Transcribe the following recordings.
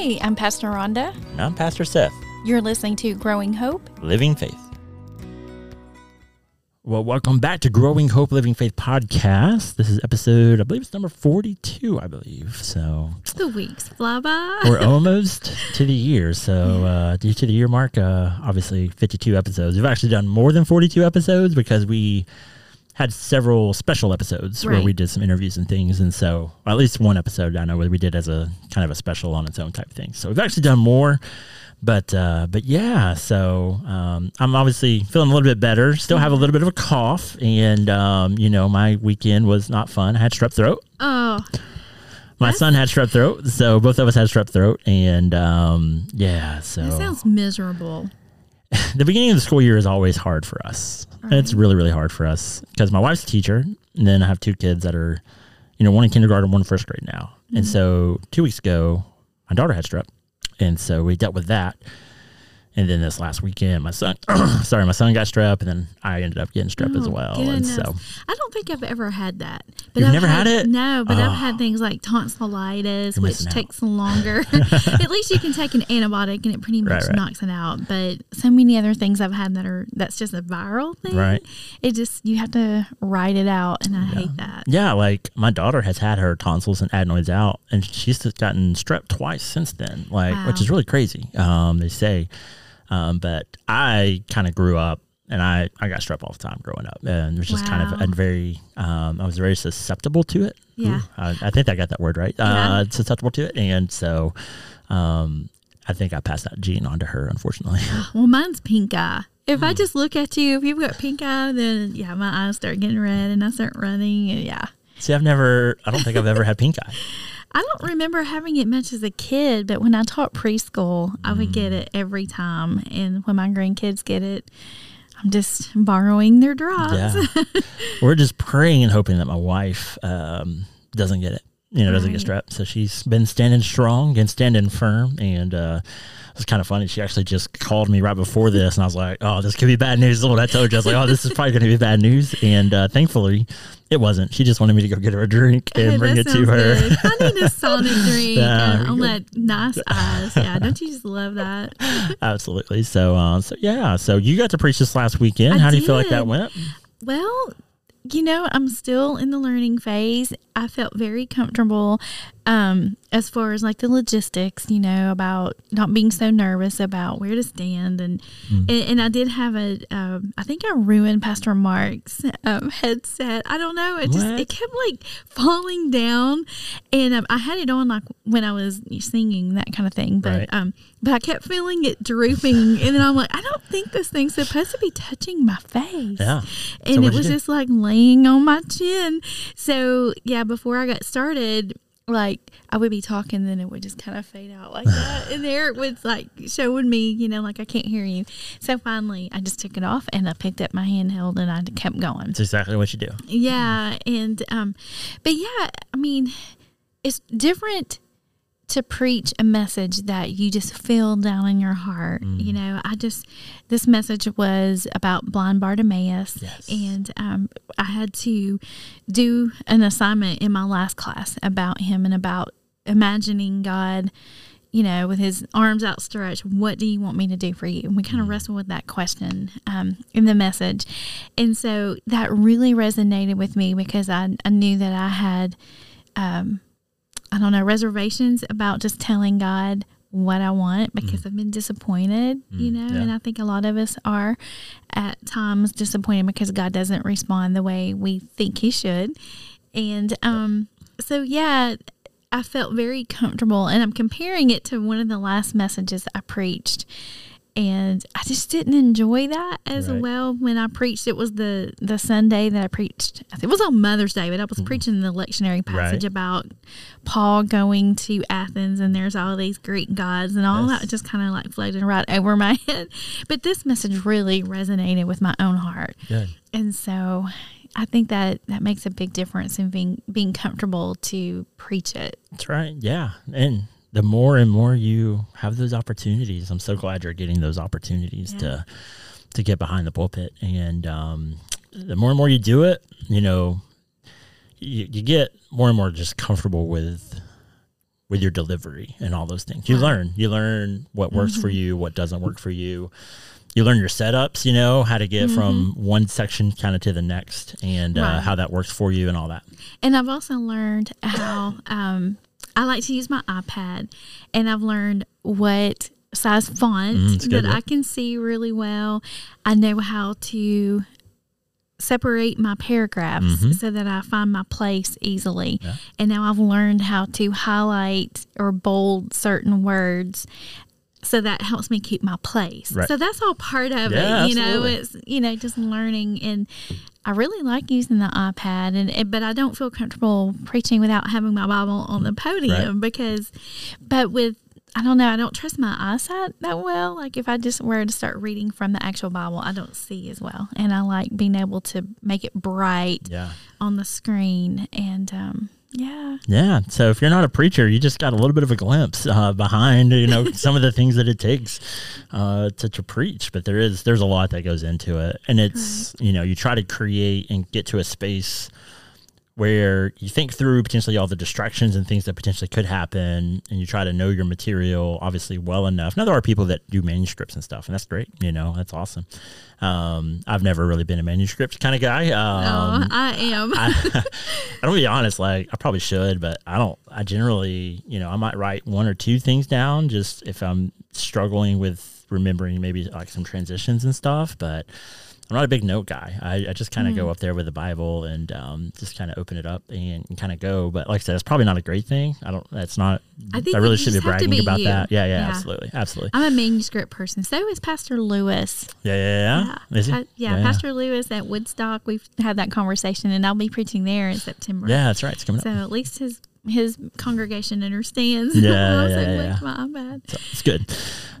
Hey, I'm Pastor Rhonda. And I'm Pastor Seth, You're listening to Growing Hope. Living Faith. Well, welcome back to Growing Hope Living Faith podcast. This is episode, I believe it's number 42, I believe. So The weeks fly by. we're almost to the year. So, uh, due to the year mark, uh, obviously 52 episodes. We've actually done more than 42 episodes because we had several special episodes where we did some interviews and things. And so, at least one episode I know where we did as a kind of a special on its own type thing. So, we've actually done more. But uh, but yeah, so um, I'm obviously feeling a little bit better. Still have a little bit of a cough, and um, you know my weekend was not fun. I had strep throat. oh, My That's- son had strep throat, so both of us had strep throat, and um, yeah, so that sounds miserable. the beginning of the school year is always hard for us. It's really really hard for us because my wife's a teacher, and then I have two kids that are, you know, one in kindergarten, one in first grade now, and mm-hmm. so two weeks ago, my daughter had strep, and so we dealt with that. And then this last weekend, my son, sorry, my son got strep, and then I ended up getting strep as Oh, well. goodness. And so, I don't think I've ever had that. But You've I've never had it? No, but I've Oh. had things like tonsillitis, You're which missing out. takes longer. At least you can take an antibiotic and it pretty much Right, right. knocks it out. But so many other things I've had that are that's just a viral thing. Right. It just you have to write it out, and I hate that. yeah, like my daughter has had her tonsils and adenoids out, and she's just gotten strep twice since then. Like, which is really crazy. Um, they say, um, but I kind of grew up. And I, I got strep all the time growing up, and it was just kind of Wow. a very um, I was very susceptible to it. Yeah. Ooh, I, I think I got that word right. Yeah. Uh, susceptible to it, and so um, I think I passed that gene on to her, unfortunately. Well, mine's pink eye. If Hmm. I just look at you, if you've got pink eye, then yeah, my eyes start getting red and I start running. And yeah. See, I've never, I don't think I've ever had pink eye. I don't remember having it much as a kid, but when I taught preschool, I would Mm. get it every time. And when my grandkids get it, I'm just borrowing their drops. Yeah. We're just praying and hoping that my wife um, doesn't get it. You know, doesn't get strapped. So she's been standing strong and standing firm. And uh, it was kind of funny. She actually just called me right before this, and I was like, "Oh, this could be bad news." Is what I told you. I was like, "Oh, this is probably going to be bad news." And uh, thankfully, it wasn't. She just wanted me to go get her a drink and Hey, bring it to her. good. I need a Sonic drink Yeah, uh, on nice eyes. Yeah, don't you just love that? Absolutely. So, uh, so yeah. So you got to preach this last weekend. I How do you feel like that went? Well, you know, I'm still in the learning phase. I felt very comfortable um, as far as like the logistics, you know, about not being so nervous about where to stand. And Mm. and, and I did have a, um, I think I ruined Pastor Mark's um, headset. I don't know. It just, it kept like falling down. And um, I had it on like when I was singing, that kind of thing. But, Right. um, but I kept feeling it drooping. and then I'm like, I don't think this thing's supposed to be touching my face Yeah. and what'd it was just like laying on my chin. So yeah, before I got started, like I would be talking, then it would just kind of fade out like that, and there it was like showing me, you know, like I can't hear you. So finally, I just took it off and I picked up my handheld and I kept going. It's exactly what you do. Yeah, and um, but yeah, I mean, it's different to preach a message that you just feel down in your heart. Mm. You know, I just this message was about blind Bartimaeus, Yes. and um, I had to do an assignment in my last class about him and about imagining God. You know, with his arms outstretched, what do you want me to do for you? And we kind of wrestled with that question um, in the message. And so that really resonated with me because I, I knew that I had, um, I don't know, reservations about just telling God what I want because I've been disappointed, you know, yeah. and I think a lot of us are at times disappointed because God doesn't respond the way we think He should. And um, so, yeah, I felt very comfortable, and I'm comparing it to one of the last messages I preached. And I just didn't enjoy that as Right. well when I preached. It was the the Sunday that I preached. I think it was on Mother's Day, but I was mm-hmm. preaching the lectionary passage Right. about Paul going to Athens, and there's all these Greek gods, and all Yes. that just kind of like floated right over my head. But this message really resonated with my own heart. Good. And so I think that that makes a big difference in being being comfortable to preach it. That's right. Yeah. And the more and more you have those opportunities, I'm so glad you're getting those opportunities Yeah. to to get behind the pulpit. And um, the more and more you do it, you know, you, you get more and more just comfortable with with your delivery and all those things. You Right. learn. You learn what works for you, what doesn't work for you. You learn your setups, you know, how to get from one section kind of to the next and uh, how that works for you and all that. And I've also learned how um, I like to use my iPad, and I've learned what size font Mm, that. I can see really well. I know how to separate my paragraphs so that I find my place easily. Mm-hmm. Yeah. And now I've learned how to highlight or bold certain words. So that helps me keep my place. Right. So that's all part of Yeah, it. You know, it's you know just learning and I really like using the iPad, and, and but I don't feel comfortable preaching without having my Bible on the podium because, but with I don't know, I don't trust my eyesight that well. Like if I just were to start reading from the actual Bible, I don't see as well, and I like being able to make it bright Yeah. on the screen, and um, yeah, Yeah. So if you're not a preacher, you just got a little bit of a glimpse uh, behind, you know, some of the things that it takes uh, to, to preach. But there is there's a lot that goes into it, and it's you know you try to create and get to a space where you think through potentially all the distractions and things that potentially could happen, and you try to know your material obviously well enough. Now there are people that do manuscripts and stuff, and that's great. You know, that's awesome. Um, I've never really been a manuscript kind of guy. Um, oh, I am. I, I don't be honest, like I probably should, but I don't. I generally, you know, I might write one or two things down just if I'm struggling with remembering maybe like some transitions and stuff. But I'm not a big note guy. I, I just kind of Hmm. go up there with the Bible and um, just kind of open it up and, and kind of go. But like I said, it's probably not a great thing. I don't. That's not. I think I really should be just have to bragging be about you. that. Yeah, yeah, Yeah. absolutely, absolutely. I'm a manuscript person. So is Pastor Lewis. Yeah, yeah, yeah. Is he? Pa- yeah, Pastor Lewis at Woodstock. We've had that conversation, and I'll be preaching there in September. Yeah, that's right. It's coming So up. at least his his congregation understands. Yeah, I was yeah, like, yeah, my bad?" So it's good.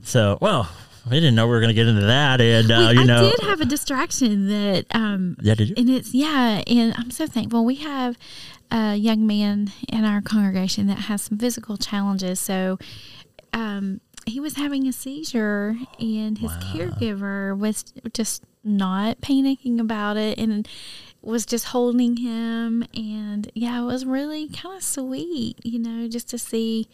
So, well, we didn't know we were going to get into that, and uh, Wait, you know, I did have a distraction that um yeah, did you? and it's yeah, and I'm so thankful. We have a young man in our congregation that has some physical challenges. So um he was having a seizure and his caregiver was just not panicking about it and was just holding him and yeah, it was really kind of sweet, you know, just to see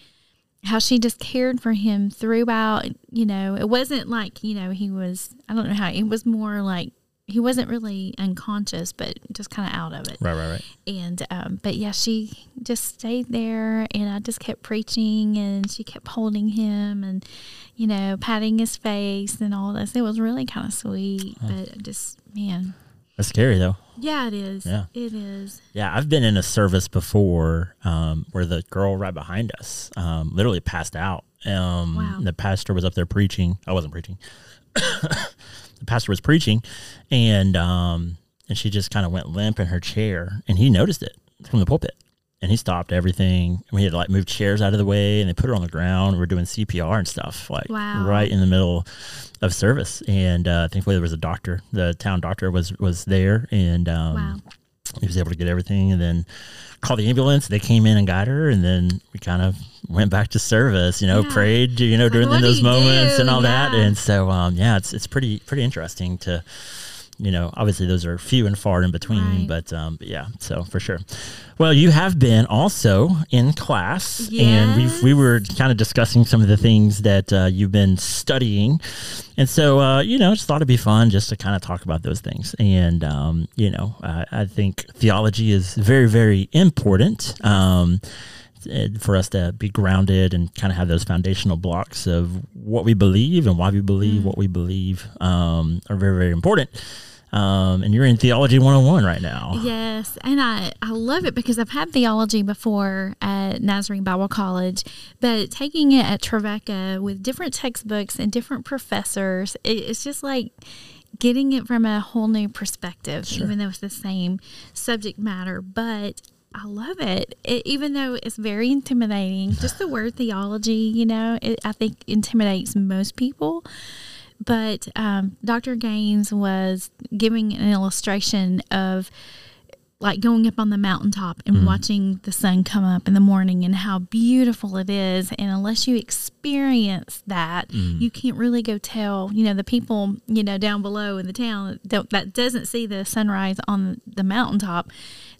how she just cared for him throughout you know it wasn't like you know he was i don't know how it was more like he wasn't really unconscious but just kind of out of it. Right, right, right. and um but yeah she just stayed there and i just kept preaching and she kept holding him and you know patting his face and all this. It was really kind of sweet but just man That's scary though. yeah it is Yeah. it is Yeah, I've been in a service before um, where the girl right behind us um, literally passed out. Um, Wow. The pastor was up there preaching. I wasn't preaching. the pastor was preaching, and um, and she just kind of went limp in her chair, and he noticed it from the pulpit. And he stopped everything. We had to like move chairs out of the way, and they put her on the ground. We're doing CPR and stuff, like Wow. right in the middle of service. And uh, thankfully, there was a doctor. The town doctor was was there, and um, wow he was able to get everything and then call the ambulance. They came in and got her, and then we kind of went back to service. You know, Yeah. prayed. You know, during those moments do? and all that. And so, um, yeah, it's it's pretty pretty interesting to. You know, obviously those are few and far in between, Right. but um, but yeah, so for sure. Well, you have been also in class, and we we were kind of discussing some of the things that uh, you've been studying, and so uh, you know, just thought it'd be fun just to kind of talk about those things. And um, you know, uh, I think theology is very very important. Um, eh, for us to be grounded and kind of have those foundational blocks of what we believe and why we believe what we believe um, are very very important. Um, and you're in theology 101 right now. Yes, and I, I love it because I've had theology before at Nazarene Bible College, but taking it at Trevecca with different textbooks and different professors, it, it's just like getting it from a whole new perspective, even though it's the same subject matter. But I love it. it even though it's very intimidating. Just the word theology, you know, it, I think intimidates most people. But um, Dr. Gaines was giving an illustration of like going up on the mountaintop and watching the sun come up in the morning and how beautiful it is. And unless you experience that, you can't really go tell, you know, the people, you know, down below in the town that, that doesn't see the sunrise on the mountaintop,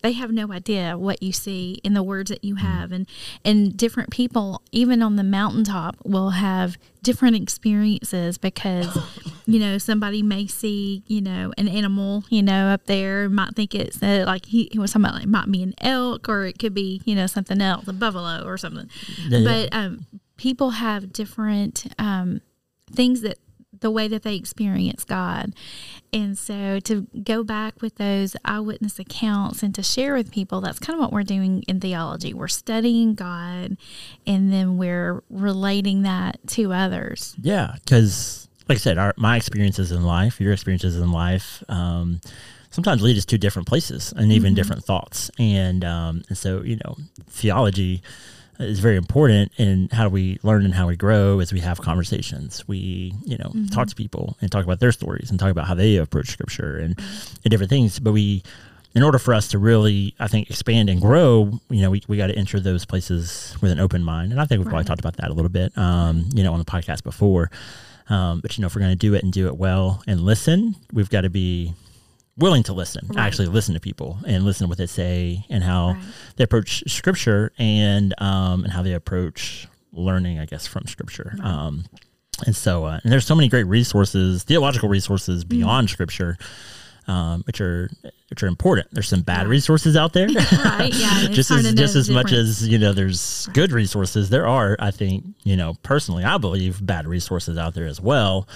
they have no idea what you see in the words that you have. And, and different people, even on the mountaintop, will have different experiences because, you know, somebody may see, you know, an animal, you know, up there might think it's uh, like he, he was talking about like it might be an elk or it could be, you know, something else, a buffalo or something. Yeah, yeah. But um, people have different um, things that the way that they experience God. And so to go back with those eyewitness accounts and to share with people, that's kind of what we're doing in theology. We're studying God and then we're relating that to others. Yeah, because like I said, our my experiences in life, your experiences in life, um, sometimes lead us to different places and even different thoughts. And um, and so you know, theology is very important in how we learn and how we grow as we have conversations. We you know talk to people and talk about their stories and talk about how they approach scripture and, and different things. But we in order for us to really, I think, expand and grow, you know, we, we got to enter those places with an open mind. And I think we've probably talked about that a little bit, um, you know, on the podcast before. Um, but, you know, if we're going to do it and do it well and listen, we've got to be willing to listen, Right. actually listen to people and listen to what they say and how Right. they approach scripture and, um, and how they approach learning, I guess, from scripture. Um, and so, uh, and there's so many great resources, theological resources Mm. beyond scripture, um, which are which are important. There's some bad Right. resources out there, Right, yeah, just as just as much as you know, there's good resources. There are, I think, you know, personally, I believe bad resources out there as well.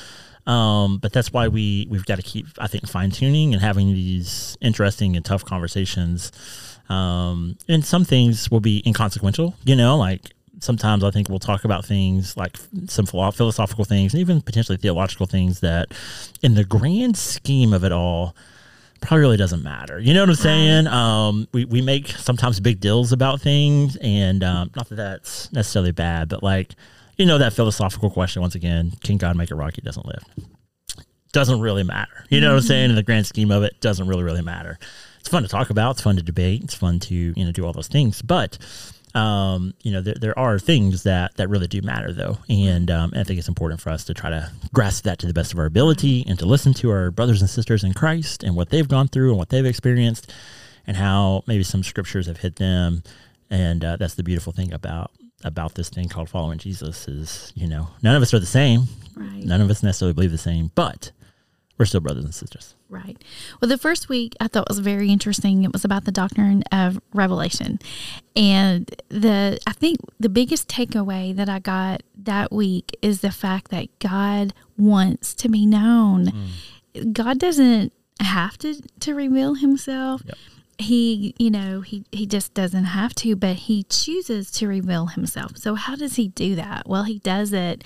Um, but that's why we we've got to keep, I think, fine tuning and having these interesting and tough conversations. Um, and some things will be inconsequential, you know, like sometimes I think we'll talk about things like some philosophical things and even potentially theological things that, in the grand scheme of it all, probably really doesn't matter. You know what I'm saying? Um, we, we make sometimes big deals about things, and um, not that that's necessarily bad, but like, you know, that philosophical question once again can God make a rock he doesn't live? Doesn't really matter. You know what I'm saying? In the grand scheme of it, doesn't really, really matter. It's fun to talk about, it's fun to debate, it's fun to, you know, do all those things. But um, you know, there, there are things that that really do matter though, and um, I think it's important for us to try to grasp that to the best of our ability and to listen to our brothers and sisters in Christ and what they've gone through and what they've experienced, and how maybe some scriptures have hit them, and uh, that's the beautiful thing about about this thing called following Jesus is you know none of us are the same, Right. none of us necessarily believe the same, but we're still brothers and sisters. Right. Well, the first week I thought was very interesting. It was about the doctrine of revelation, and the I think the biggest takeaway that I got that week is the fact that God wants to be known. Mm. God doesn't have to to reveal Himself. Yep. He, you know, he he just doesn't have to, but he chooses to reveal himself. So how does he do that? Well, he does it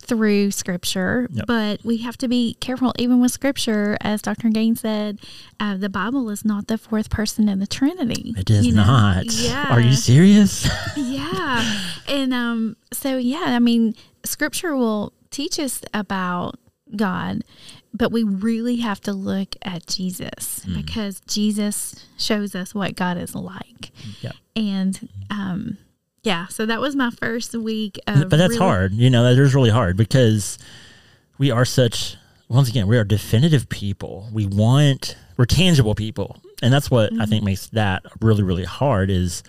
through scripture, Yep. but we have to be careful even with scripture as Dr. Gaines said, uh, the Bible is not the fourth person in the Trinity. It is you know? not. Yeah. Are you serious? yeah. And um so yeah, I mean, scripture will teach us about God, but we really have to look at Jesus Mm. because Jesus shows us what God is like. Yep. And um yeah, so that was my first week of but that's really- hard you know that is really hard because we are such once again we are definitive people we want we're tangible people and that's what i think makes that really really hard is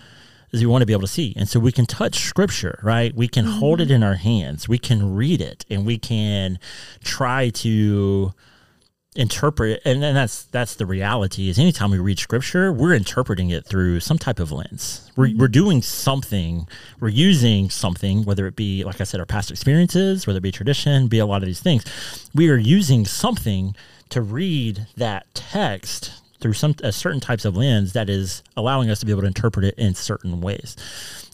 is we want to be able to see. And so we can touch scripture right? We can hold it mm-hmm. in our hands. We can read it and we can try to interpret and, and that's that's the reality is anytime we read scripture we're interpreting it through some type of lens. We're, we're mm-hmm. doing something. We're using something whether it be like i said our past experiences whether it be tradition be a lot of these things. We are using something to read that text through some uh, certain types of lens that is allowing us to be able to interpret it in certain ways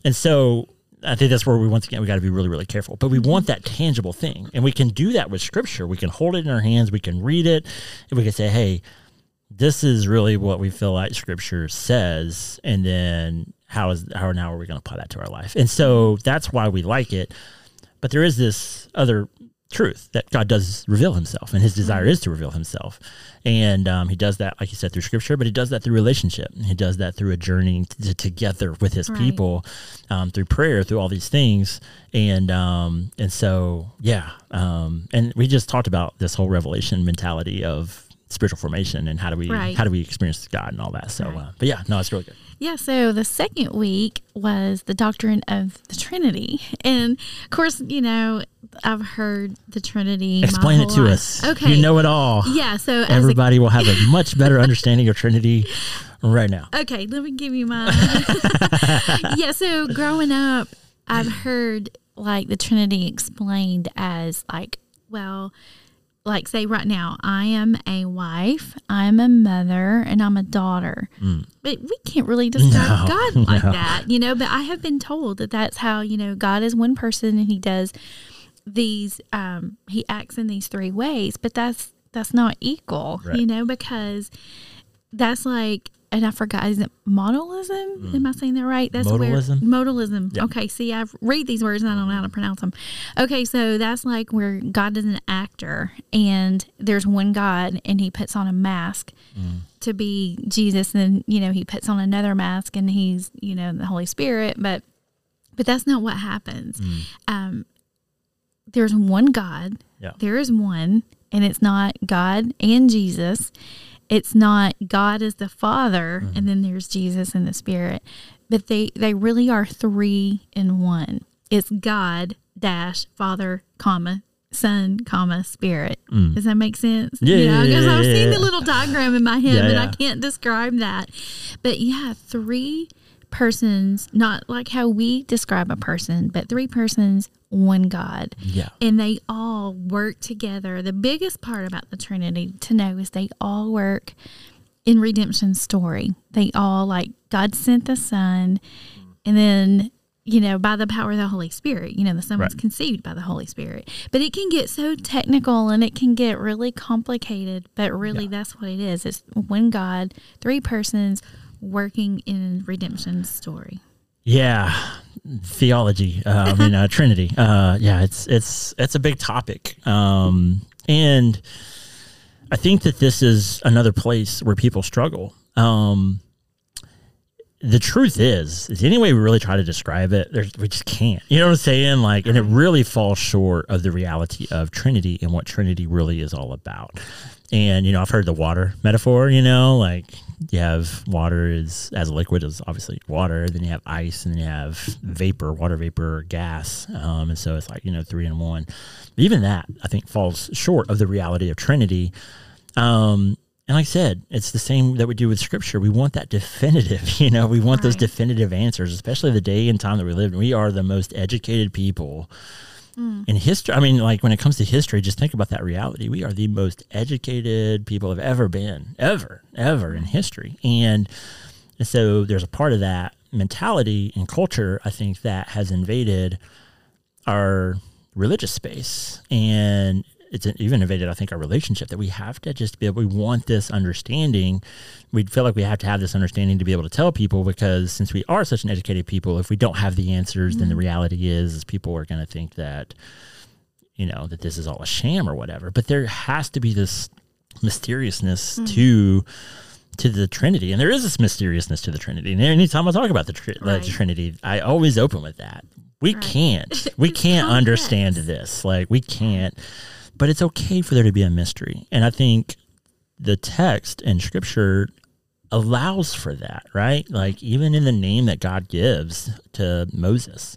and so I think that's where we once again we got to be really really careful. But we want that tangible thing, and we can do that with Scripture. We can hold it in our hands, we can read it, and we can say, "Hey, this is really what we feel like Scripture says," and then how is how now are we going to apply that to our life? And so that's why we like it. But there is this other truth that God does reveal Himself, and His desire is to reveal Himself, and um, He does that, like you said, through Scripture, but He does that through relationship. He does that through a journey together with His Right. people, um, through prayer, through all these things, and um, and so yeah, um, and we just talked about this whole revelation mentality of spiritual formation and how do we Right. how do we experience God and all that. So, Right. uh, but yeah, no, it's really good. Yeah, so the second week was the doctrine of the Trinity. And of course, you know, I've heard the Trinity. Explain it to life. us. Okay. you know it all. Yeah, so as a Everybody will have a much better understanding of Trinity right now. Okay, let me give you mine. yeah, so growing up, I've heard like the Trinity explained as like, well, like say right now, I am a wife, I'm a mother, and I'm a daughter. Mm. But we can't really describe No, God like no. that, you know. But I have been told that that's how you know God is one person and He does these. Um, he acts in these three ways, but that's that's not equal, Right. you know, because that's like, and I forgot, is it modalism? Am I saying that right? That's Modalism? where modalism. Yeah. Okay, see, I read these words and I don't know how to pronounce them. Okay, so that's like where God is an actor, and there's one God, and He puts on a mask to be Jesus, and you know He puts on another mask, and He's you know the Holy Spirit, but but that's not what happens. Um, there's one God. Yeah. There is one, and it's not God and Jesus. It's not God as the Father, and mm-hmm. then there's Jesus and the Spirit. But they they really are three in one. It's God dash Father comma Son comma Spirit. Mm. Does that make sense? Yeah, You know, yeah, because yeah, I've yeah, seen the little diagram in my head, but I can't describe that. But yeah, three persons, not like how we describe a person, but three persons, one God. Yeah. And they all work together. The biggest part about the Trinity to know is they all work in redemption story. They all like God sent the Son, and then you know by the power of the Holy Spirit. You know the Son was Right. conceived by the Holy Spirit. But it can get so technical and it can get really complicated. But really, Yeah. that's what it is. It's one God, three persons working in redemption story. Yeah, theology. Uh, I mean, uh, Trinity. Uh, yeah, it's it's it's a big topic, um, and I think that this is another place where people struggle. Um, the truth is, is any way we really try to describe it, we just can't. You know what I'm saying? Like, and it really falls short of the reality of Trinity and what Trinity really is all about. And you know, I've heard the water metaphor. You know, like you have water is as a liquid is obviously water. Then you have ice, and then you have vapor, water vapor, or gas. Um, and so it's like you know three in one. Even that I think falls short of the reality of Trinity. Um, and like I said, it's the same that we do with Scripture. We want that definitive. You know, we want those definitive answers, especially the day and time that we live in. We are the most educated people Mm. in history. I mean, like when it comes to history, just think about that reality. We are the most educated people have ever been, ever, ever in history. And so there's a part of that mentality and culture, I think, that has invaded our religious space. And it's even invaded, I think, our relationship that we have to just be able, we want this understanding. We feel like we have to have this understanding to be able to tell people because since we are such an educated people, if we don't have the answers, then the mm-hmm. reality is, is people are going to think that, you know, that this is all a sham or whatever. But there has to be this mysteriousness mm. to to the Trinity, and there is this mysteriousness to the Trinity. And anytime I talk about the, tri- Right. the Trinity, I always open with that. We Right. can't, we can't understand this. Like we can't, but it's okay for there to be a mystery. And I think the text and Scripture allows for that, right? Like even in the name that God gives to Moses.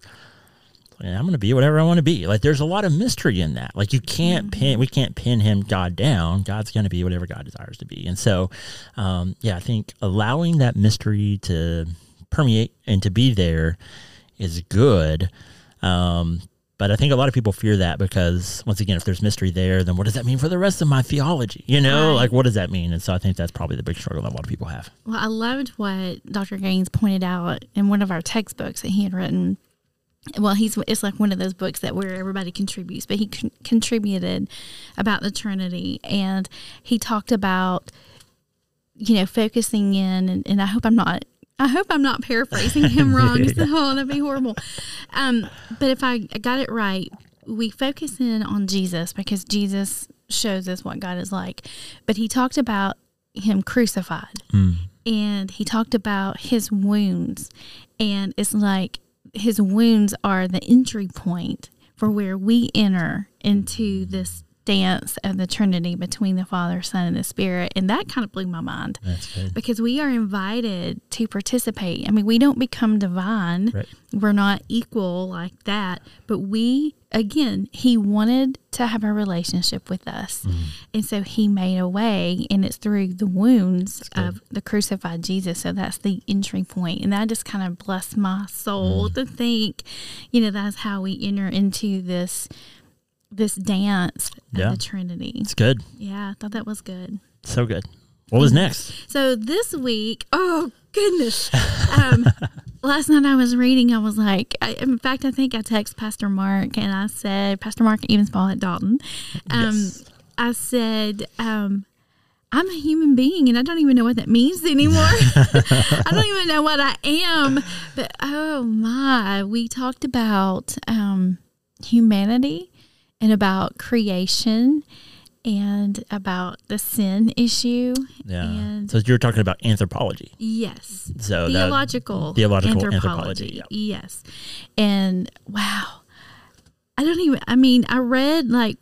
I'm going to be whatever I want to be. Like there's a lot of mystery in that. Like you can't pin, we can't pin him God down. God's going to be whatever God desires to be. And so, um, yeah, I think allowing that mystery to permeate and to be there is good. Um, but I think a lot of people fear that because once again, if there's mystery there, then what does that mean for the rest of my theology? You know, Right. like what does that mean? And so I think that's probably the big struggle that a lot of people have. Well, I loved what Dr. Gaines pointed out in one of our textbooks that he had written. Well, he's it's like one of those books that where everybody contributes, but he con- contributed about the Trinity, and he talked about you know focusing in, and, and I hope I'm not. I hope I'm not paraphrasing him wrong. So, oh, that'd be horrible. Um, but if I, I got it right, we focus in on Jesus because Jesus shows us what God is like. But he talked about him crucified Mm. and he talked about his wounds. And it's like his wounds are the entry point for where we enter into this dance of the Trinity between the Father, Son, and the Spirit. And that kind of blew my mind That's good. because we are invited to participate. I mean, we don't become divine, Right. we're not equal like that, but we, again, He wanted to have a relationship with us. Mm-hmm. And so He made a way, and it's through the wounds of the crucified Jesus. So that's the entry point. And that just kind of blessed my soul Mm-hmm. to think, you know, that's how we enter into this. This dance of Yeah. the Trinity. It's good. Yeah, I thought that was good. So good. What was next? So this week, oh goodness, um, last night I was reading. I was like, I, in fact, I think I texted Pastor Mark and I said, Pastor Mark Evenspaul at Dalton. Um, Yes. I said, um, I'm a human being and I don't even know what that means anymore. I don't even know what I am. But oh my, we talked about um, humanity and about creation and about the sin issue. Yeah. And so you're talking about anthropology. yes, So that- theological, theological anthropology. anthropology, Yes. And wow. I don't even, I mean, I read like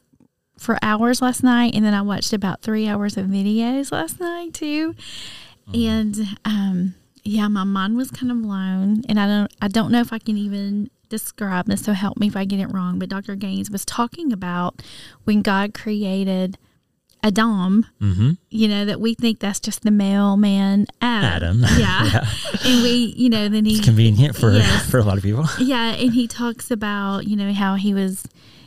for hours last night and then I watched about three hours of videos last night too. Mm-hmm. And, um, yeah, my mind was kind of blown and I don't, I don't know if I can even describe this. So help me if I get it wrong. But Dr. Gaines was talking about when God created Adam, Mm-hmm. you know, that we think that's just the male man Adam. Adam. Yeah. and we, you know, then he, It's convenient for Yes. for a lot of people. yeah, and he talks about, you know, how he was,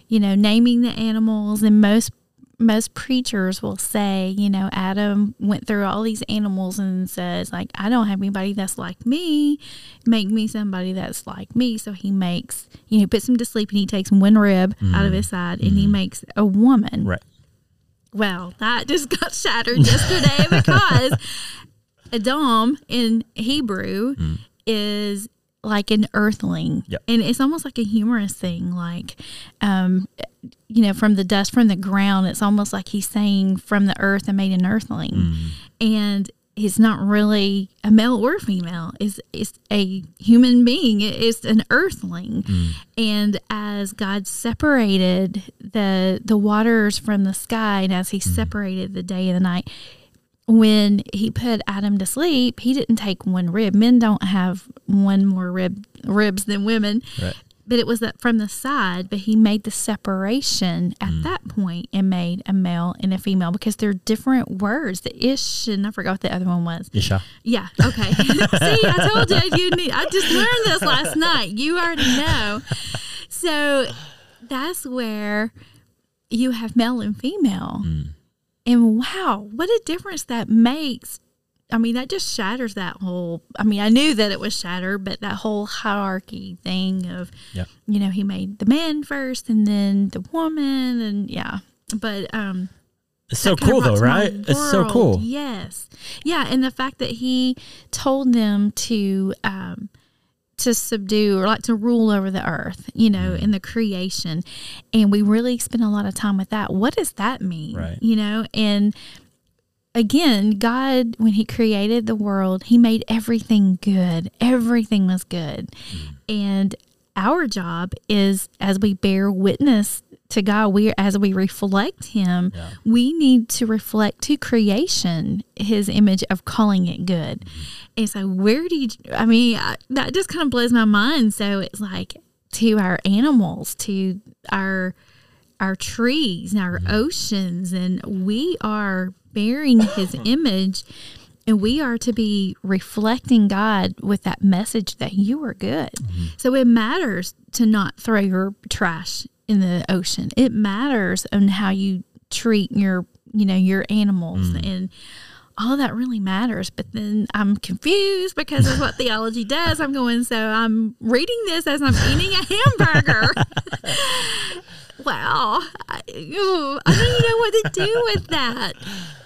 you know, naming the animals and most most preachers will say, you know, Adam went through all these animals and says like I don't have anybody that's like me. Make me somebody that's like me. So he makes, you know, puts him to sleep and he takes one rib out of mm-hmm. his side and he mm-hmm. makes a woman. Right. Well, that just got shattered yesterday because Adam in Hebrew mm. is like an earthling. Yep. And it's almost like a humorous thing. Like, um, you know, from the dust, from the ground, it's almost like he's saying from the earth and made an earthling. Mm. And he's not really a male or female. It's, it's a human being. It- It's an earthling. Mm. And as God separated the the waters from the sky, and as He mm. separated the day and the night, when He put Adam to sleep, He didn't take one rib. Men don't have one more rib ribs than women. Right. But it was that from the side, but he made the separation at mm. that point and made a male and a female because they're different words. The ish and I forgot what the other one was. Isha. Yeah. Okay. See, I told you you need. I just learned this last night. You already know. So that's where you have male and female, mm. And wow, what a difference that makes. I mean, that just shatters that whole. I mean, I knew that it was shattered, but that whole hierarchy thing of, Yeah. you know, he made the man first and then the woman, and yeah. But um, It's so that kind of cool though, right? It's so cool. Yes. Yeah, and the fact that he told them to um to subdue or like to rule over the earth, you know, Mm. in the creation. And we really spend a lot of time with that. What does that mean? Right. You know, and again, God when he created the world, he made everything good. Everything was good. Mm. And our job is as we bear witness to God, we as we reflect Him, Yeah. we need to reflect to creation His image of calling it good. Mm-hmm. And so, where do you? I mean, I, that just kind of blows my mind. So it's like to our animals, to our our trees, and our mm-hmm. oceans, and we are bearing His image. And we are to be reflecting God with that message that you are good. Mm-hmm. So it matters to not throw your trash in the ocean. It matters on how you treat your, you know, your animals and all of that really matters. But then I'm confused because of what theology does. I'm going, so I'm reading this as I'm eating a hamburger. wow. I, ooh, I don't even know what to do with that.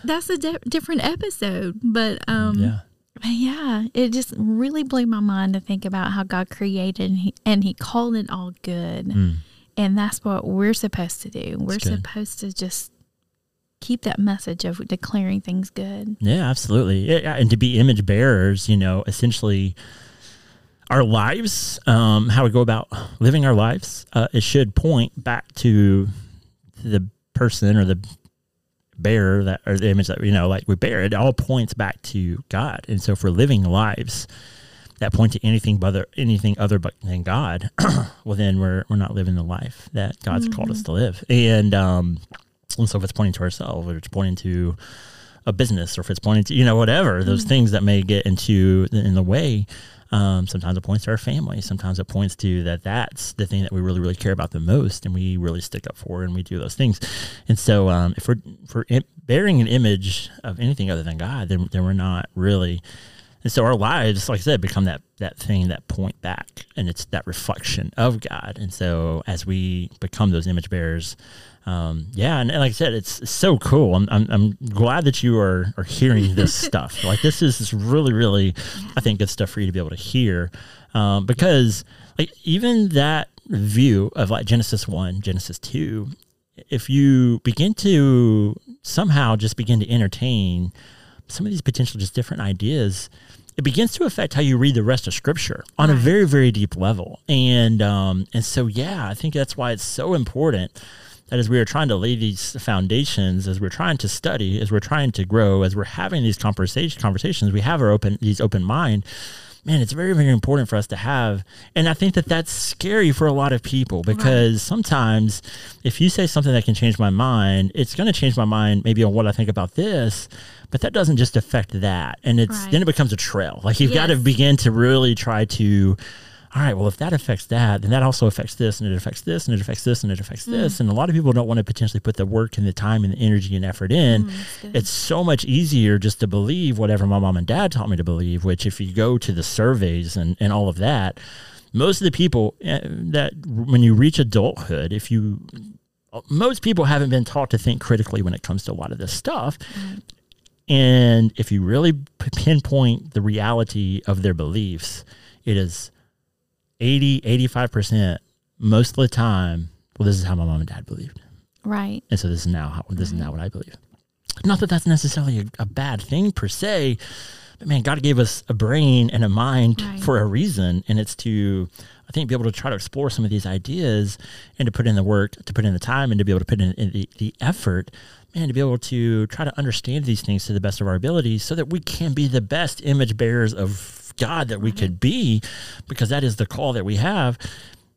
That's a di- different episode. But um, Yeah. but yeah, it just really blew my mind to think about how God created and he, and he called it all good. Mm. And that's what we're supposed to do. We're supposed to just keep that message of declaring things good. Yeah, absolutely. And to be image bearers, you know, essentially our lives, um, how we go about living our lives, uh, it should point back to the person or the bearer that or the image that you know like we bear it all points back to god and so if we're living lives that point to anything but anything other but than god well then we're we're not living the life that god's called us to live. And um and so if it's pointing to ourselves or it's pointing to a business or if it's pointing to you know whatever those things that may get into in the way um, sometimes it points to our family. Sometimes it points to that that's the thing that we really really care about the most and we really stick up for and we do those things. And so um, if we're if we're bearing an image of anything other than god then, then we're not really and so our lives, like I said, become that that thing that point back, and it's that reflection of God. And so as we become those image bearers, um, yeah, and, and like I said, it's, it's so cool. I'm, I'm I'm glad that you are are hearing this stuff. Like this is this really really, I think, good stuff for you to be able to hear, um, because like even that view of like Genesis one, Genesis two, if you begin to somehow just begin to entertain some of these potential just different ideas it begins to affect how you read the rest of scripture on a very very deep level. And um and so yeah i think that's why it's so important that as we are trying to lay these foundations as we're trying to study as we're trying to grow as we're having these conversation conversations we have our open these open mind man it's very very important for us to have. And i think that that's scary for a lot of people because sometimes if you say something that can change my mind it's going to change my mind maybe on what i think about this but that doesn't just affect that. And it's Right. then it becomes a trail. Like you've got to begin to really try to all right well if that affects that then that also affects this and it affects this and it affects this and it affects Mm. this. And a lot of people don't want to potentially put the work and the time and the energy and effort in. Mm, it's so much easier just to believe whatever my mom and dad taught me to believe which if you go to the surveys and, and all of that most of the people uh, that when you reach adulthood if you most people haven't been taught to think critically when it comes to a lot of this stuff and if you really pinpoint the reality of their beliefs, it is 80, 85% most of the time. Well, this is how my mom and dad believed. right. And so this is now how, this is now what I believe. Not that that's necessarily a, a bad thing per se, but man, God gave us a brain and a mind Right. for a reason. And it's to, I think, be able to try to explore some of these ideas and to put in the work, to put in the time and to be able to put in, in the, the effort, man, to be able to try to understand these things to the best of our abilities so that we can be the best image bearers of God that we could be, because that is the call that we have.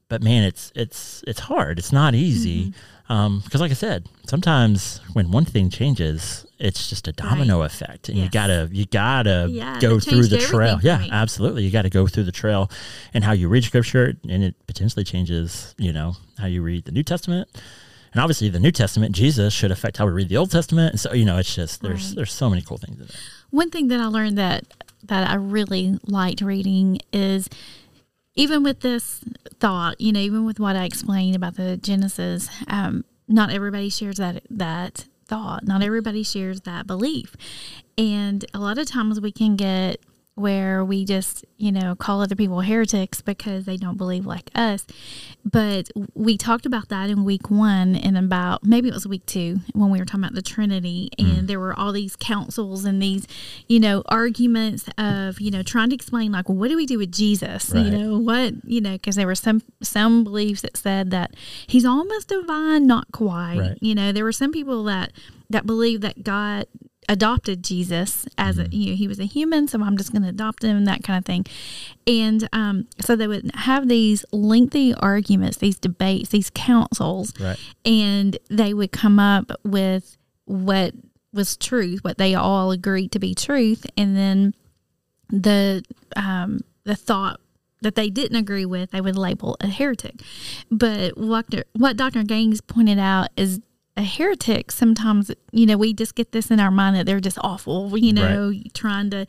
But man, it's it's it's hard. It's not easy. Um, Um, because like I said, sometimes when one thing changes, it's just a domino effect, and you gotta you gotta Yeah, go through the trail. Yeah, me. absolutely. You got to go through the trail, and how you read Scripture, and it potentially changes. You know how you read the New Testament, and obviously the New Testament, Jesus should affect how we read the Old Testament, and so you know it's just there's Right. there's so many cool things in there. One thing that I learned that that I really liked reading is even with this thought, you know, even with what I explained about the Genesis, um, not everybody shares that that thought. Not everybody shares that belief, and a lot of times we can get where we just you know call other people heretics because they don't believe like us but we talked about that in week one and about maybe it was week two when we were talking about the trinity and mm. there were all these councils and these you know arguments of you know trying to explain like well, what do we do with jesus Right. you know what you know because there were some some beliefs that said that he's almost divine not quite Right. you know there were some people that that believe that god adopted jesus as a you know he was a human so i'm just going to adopt him that kind of thing and um, so they would have these lengthy arguments these debates these councils Right. and they would come up with what was truth what they all agreed to be truth and then the um, the thought that they didn't agree with they would label a heretic but what Dr. what Dr. Gaines pointed out is a heretic sometimes you know we just get this in our mind that they're just awful you know trying to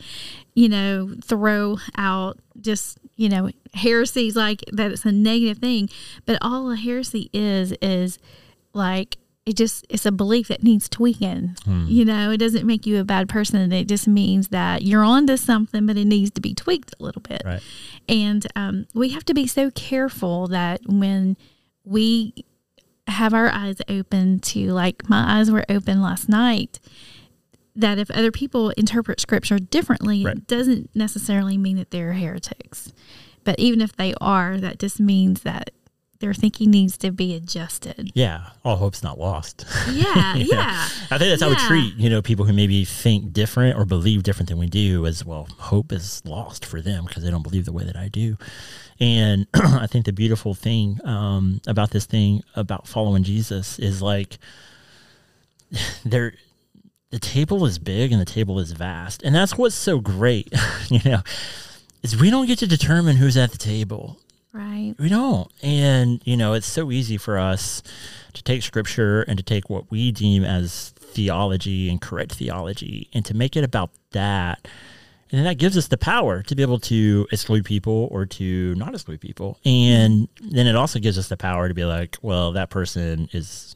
you know throw out just you know heresies like that it's a negative thing. But all a heresy is is like it just it's a belief that needs tweaking you know it doesn't make you a bad person it just means that you're onto something but it needs to be tweaked a little bit. Right. and um, we have to be so careful that when we have our eyes open to, like my eyes were open last night, that if other people interpret scripture differently, Right. it doesn't necessarily mean that they're heretics. But even if they are, that just means that their thinking needs to be adjusted. Yeah, all hope's not lost. Yeah, yeah. I think that's how we treat, you know, people who maybe think different or believe different than we do as well. Hope is lost for them because they don't believe the way that I do. And I think the beautiful thing um, about this thing about following Jesus is like there the table is big and the table is vast. And that's what's so great, you know, is we don't get to determine who's at the table. Right. We don't. And, you know, it's so easy for us to take scripture and to take what we deem as theology and correct theology and to make it about that. And then that gives us the power to be able to exclude people or to not exclude people. And then it also gives us the power to be like, well, that person is,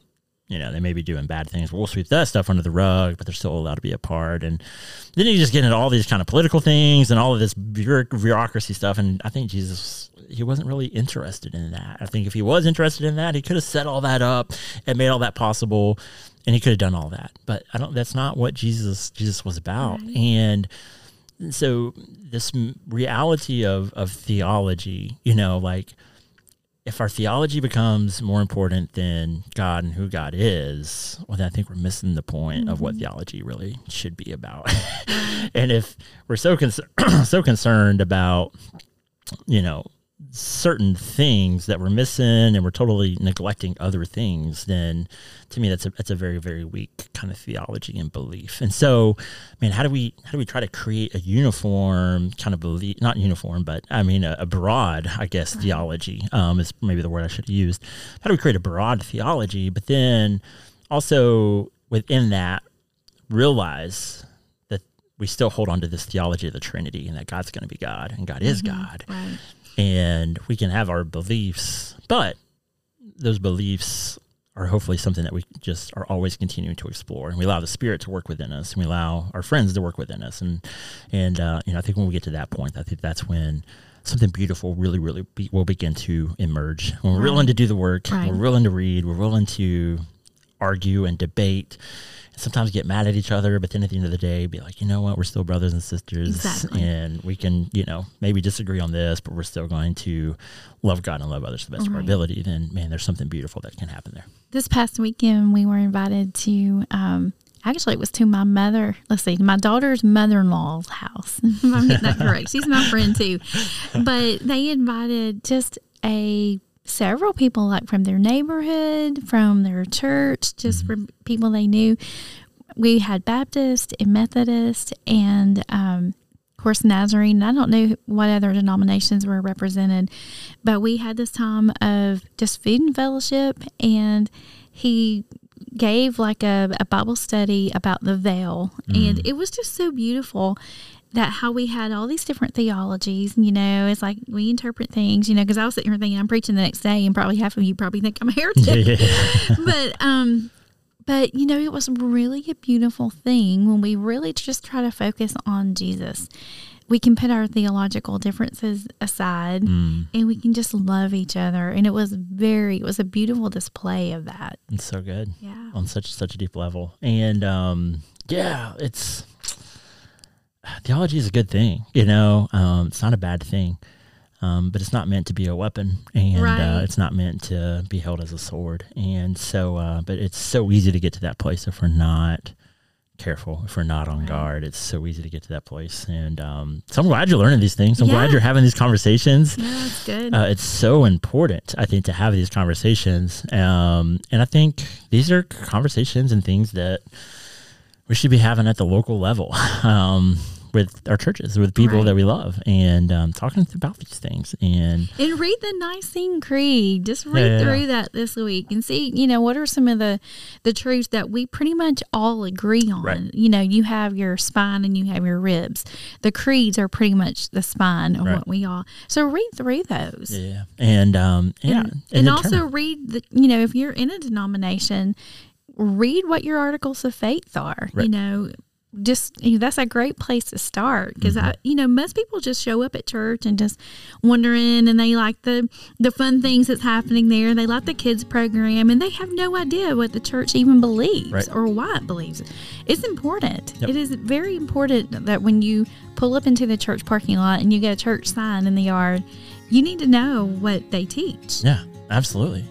you know, they may be doing bad things. We'll sweep that stuff under the rug, but they're still allowed to be a part. And then you just get into all these kind of political things and all of this bureaucracy stuff. And I think Jesus, he wasn't really interested in that. I think if he was interested in that, he could have set all that up and made all that possible, and he could have done all that. But I don't. That's not what Jesus Jesus was about. Right. And so this reality of of theology, you know, like if our theology becomes more important than God and who God is, well, then I think we're missing the point of what mm-hmm. theology really should be about. and if we're so con- so concerned about, you know, certain things that we're missing and we're totally neglecting other things, then to me that's a that's a very very weak kind of theology and belief. And so, man, how do we how do we try to create a uniform kind of belief? Not uniform, but I mean a, a broad, I guess, theology um, is maybe the word I should have used. How do we create a broad theology, but then also within that realize that we still hold on to this theology of the Trinity and that God's going to be God and God is God Right. And we can have our beliefs, but those beliefs are hopefully something that we just are always continuing to explore, and we allow the Spirit to work within us, and we allow our friends to work within us, and and uh, you know I think when we get to that point, I think that's when something beautiful really really be, will begin to emerge when we're Right. willing to do the work, Right. we're willing to read, we're willing to argue and debate. Sometimes get mad at each other, but then at the end of the day, be like, you know what, we're still brothers and sisters, Exactly. and we can, you know, maybe disagree on this, but we're still going to love God and love others to the best of our ability. Then, man, there's something beautiful that can happen there. This past weekend, we were invited to, um, actually, it was to my mother, let's see, my daughter's mother in law's house. if I'm getting that correct. She's my friend too. But they invited just a several people like from their neighborhood, from their church, just from people they knew. We had Baptist and Methodist and um, of course Nazarene. I don't know what other denominations were represented, but we had this time of just food and fellowship, and he gave like a, a Bible study about the veil, and it was just so beautiful that how we had all these different theologies. You know, it's like we interpret things. You know, because I was sitting here thinking I'm preaching the next day, and probably half of you probably think I'm a heretic. But um but you know it was really a beautiful thing when we really just try to focus on jesus. We can put our theological differences aside Mm, and we can just love each other. And it was very it was a beautiful display of that. It's so good yeah. on such such a deep level, and um, yeah, it's theology is a good thing. You know, um, it's not a bad thing. Um, but it's not meant to be a weapon, and Right. uh, it's not meant to be held as a sword. And so, uh, but it's so easy to get to that place if we're not careful, if we're not on guard. It's so easy to get to that place. And um, so I'm glad you're learning these things. I'm glad you're having these conversations. yeah that's good Uh, it's so important, I think, to have these conversations. Um, and I think these are conversations and things that we should be having at the local level um, with our churches, with people Right. that we love, and um, talking about these things. And and read the Nicene Creed. Just read Yeah, yeah, through yeah. that this week and see, you know, what are some of the the truths that we pretty much all agree on. Right. You know, you have your spine and you have your ribs. The creeds are pretty much the spine of Right. what we all. So read through those. yeah, and um, yeah, And, and then also read the you know, if you're in a denomination, read what your articles of faith are. You know, just you know, that's a great place to start because I, mm-hmm. you know, most people just show up at church and just wondering, and they like the the fun things that's happening there. They like the kids program, and they have no idea what the church even believes Right. or why it believes. It's important. Yep. It is very important that when you pull up into the church parking lot and you get a church sign in the yard, you need to know what they teach. Yeah, absolutely.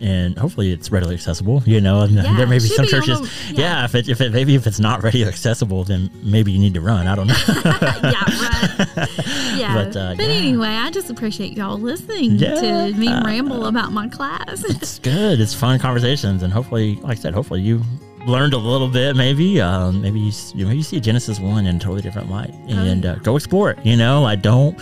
And hopefully it's readily accessible. You know, and Yeah, there may be some be churches. yeah. yeah. if it, if it maybe if it's not readily accessible, then maybe you need to run. I don't know. yeah, right. Yeah. But, But, uh, yeah. anyway, I just appreciate y'all listening to me ramble about my class. it's good. It's fun conversations, and hopefully, like I said, hopefully you learned a little bit. Maybe, um, maybe you, s- you maybe you see Genesis one in a totally different light, and uh, go explore it. You know, like don't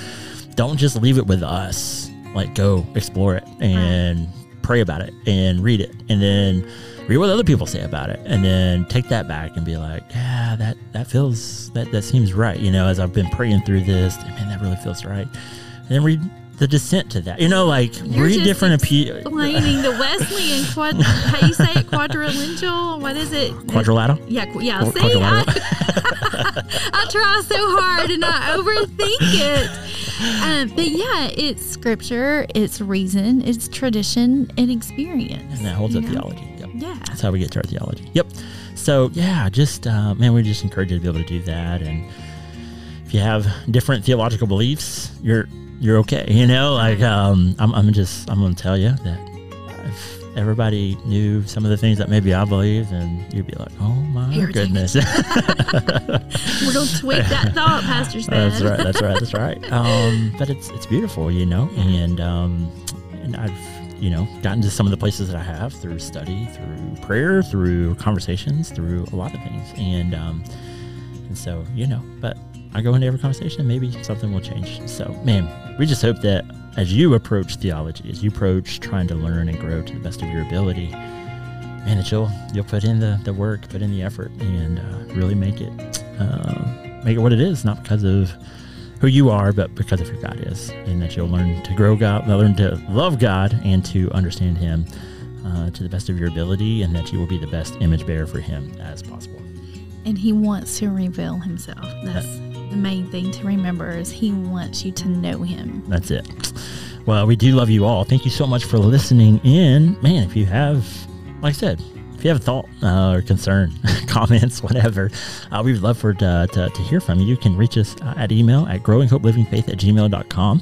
don't just leave it with us. Like go explore it and pray about it and read it, and then read what other people say about it, and then take that back and be like, yeah, that that feels that that seems right. You know, as I've been praying through this, man, that really feels right. And then read the dissent to that. You know, like You're read different appe- Explaining the Wesleyan quad, how you say it, quadrilingual. What is it? quadrilateral. Yeah, qu- yeah. Qu- See. I, I try so hard and I overthink it. Um, but yeah, it's scripture, it's reason, it's tradition, and experience. And that holds up know? theology. Yep. Yeah. That's how we get to our theology. Yep. So yeah, just uh, man, we just encourage you to be able to do that. And if you have different theological beliefs, you're you're okay. You know, like um, I'm I'm just I'm gonna tell you that everybody knew some of the things that maybe I believe, and you'd be like, oh my Irritated. goodness. We're going to tweak that thought, Pastor Stan. That's right. That's right. That's right. Um, but it's it's beautiful, you know, and um, and I've you know gotten to some of the places that I have through study, through prayer, through conversations, through a lot of things, and um, and so you know, but I go into every conversation, and maybe something will change. So man, we just hope that as you approach theology, as you approach trying to learn and grow to the best of your ability. Man, that you'll you'll put in the, the work, put in the effort, and uh, really make it uh, make it what it is, not because of who you are, but because of who God is, and that you'll learn to grow God, learn to love God, and to understand Him uh, to the best of your ability, and that you will be the best image bearer for Him as possible. And he wants to reveal himself. That's the main thing to remember is he wants you to know him. That's it. Well, we do love you all. Thank you so much for listening in. Man, if you have, like I said, if you have a thought uh, or concern, comments, whatever, uh, we would love for to, to, to hear from you. You can reach us uh, at email at growinghopelivingfaith at gmail.com.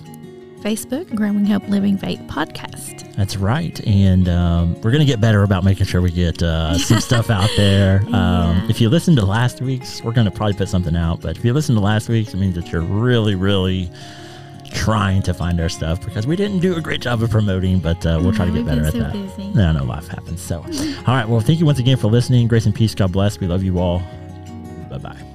Facebook, Growing Hope Living Faith Podcast. That's right. And um, we're going to get better about making sure we get uh, some stuff out there. Um, If you listen to last week's, we're going to probably put something out. But if you listen to last week's, it means that you're really, really trying to find our stuff because we didn't do a great job of promoting, but uh, we'll try to get better at that. Busy. No, no, life happens. So, all right. Well, thank you once again for listening. Grace and peace. God bless. We love you all. Bye bye.